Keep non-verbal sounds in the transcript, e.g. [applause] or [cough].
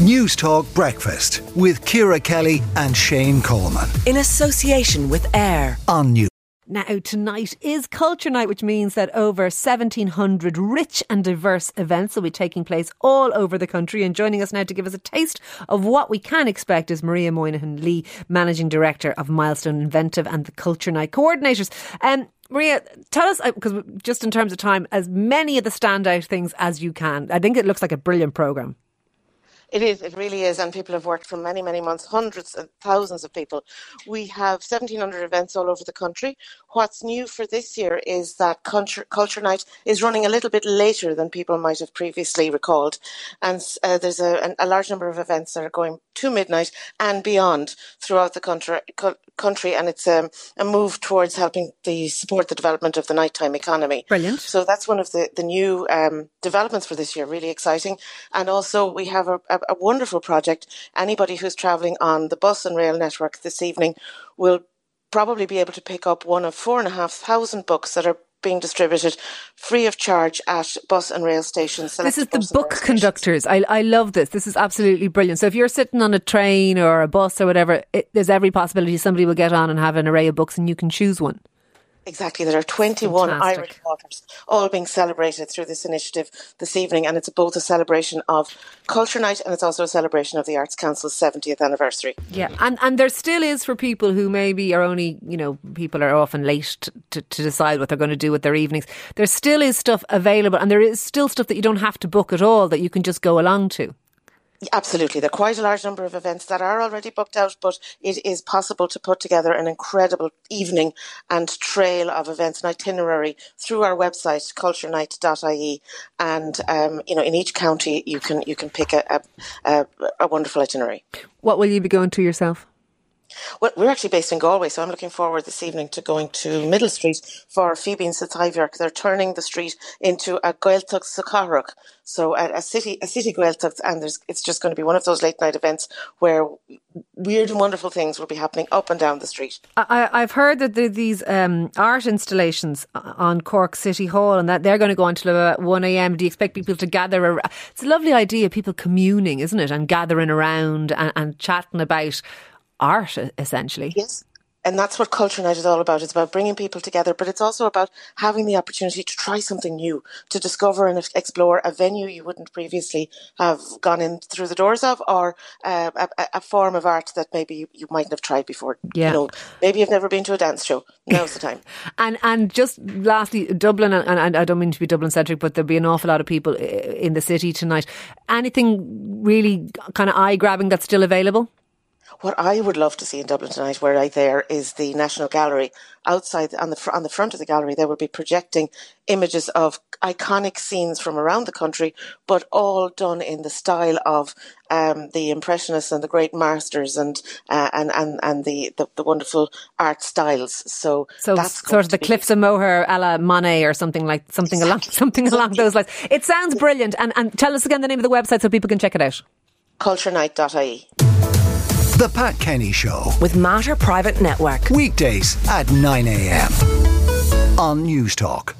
Newstalk Breakfast with Ciara Kelly and Shane Coleman. In association with AIR. On News. Now, tonight is Culture Night, which means that over 1,700 rich and diverse events will be taking place all over the country. And joining us now to give us a taste of what we can expect is Maria Moynihan Lee, Managing Director of Milestone Inventive and the Culture Night coordinators. Um, Maria, tell us, because just in terms of time, as many of the standout things as you can. I think it looks like a brilliant programme. It is, it really is, and people have worked for many, many months, hundreds and thousands of people. We have 1,700 events all over the country. What's new for this year is that Culture, Culture Night is running a little bit later than people might have previously recalled. And uh, there's a, a, large number of events that are going to midnight and beyond throughout the country, country and it's um, a move towards helping the support the development of the nighttime economy. Brilliant. So that's one of the, the new um, developments for this year, really exciting. And also we have a, a a wonderful project. Anybody who's travelling on the bus and rail network this evening will probably be able to pick up one of four and a half thousand books that are being distributed free of charge at bus and rail stations. This is the book conductors. I, I love this. This is absolutely brilliant. So if you're sitting on a train or a bus or whatever, it, there's every possibility somebody will get on and have an array of books and you can choose one. Exactly. There are 21 Fantastic. Irish authors all being celebrated through this initiative this evening. And it's both a celebration of Culture Night and it's also a celebration of the Arts Council's 70th anniversary. Yeah. And, and there still is for people who maybe are only, you know, people are often late to, to decide what they're going to do with their evenings. There still is stuff available and there is still stuff that you don't have to book at all that you can just go along to. Absolutely. There are quite a large number of events that are already booked out, but it is possible to put together an incredible evening and trail of events and itinerary through our website, culturenight.ie. And, um, you know, in each county, you can, you can pick a, a, a wonderful itinerary. What will you be going to yourself? Well, we're actually based in Galway, so I'm looking forward this evening to going to Middle Street for Phoebe and Satayvirk. They're turning the street into a Gaeltacht Sakaruk, so a, a, city, a city Gaeltacht, and it's just going to be one of those late night events where weird and wonderful things will be happening up and down the street. I, have heard that these um, art installations on Cork City Hall, and that they're going to go until about one a.m. Do you expect people to gather? Around? It's a lovely idea, people communing, isn't it, and gathering around and, and chatting about art, essentially. Yes. And that's what Culture Night is all about. It's about bringing people together, but it's also about having the opportunity to try something new, to discover and explore a venue you wouldn't previously have gone in through the doors of, or uh, a, a, form of art that maybe you, you mightn't have tried before. Yeah. You know, maybe you've never been to a dance show. Now's the time. [laughs] and and just lastly, Dublin, and, and I don't mean to be Dublin centric, but there'll be an awful lot of people in the city tonight. Anything really kind of eye grabbing that's still available? What I would love to see in Dublin tonight, where I there, is the National Gallery. Outside on the on the front of the gallery, they will be projecting images of iconic scenes from around the country, but all done in the style of um, the Impressionists and the great masters, and uh, and and and the, the, the wonderful art styles. So, so sort of the Cliffs of Moher, a la Monet, or something like something along something along those lines. It sounds brilliant. And and tell us again the name of the website so people can check it out. Culturenight.ie. The Pat Kenny Show with Mater Private Network. Weekdays at 9 a.m. on Newstalk.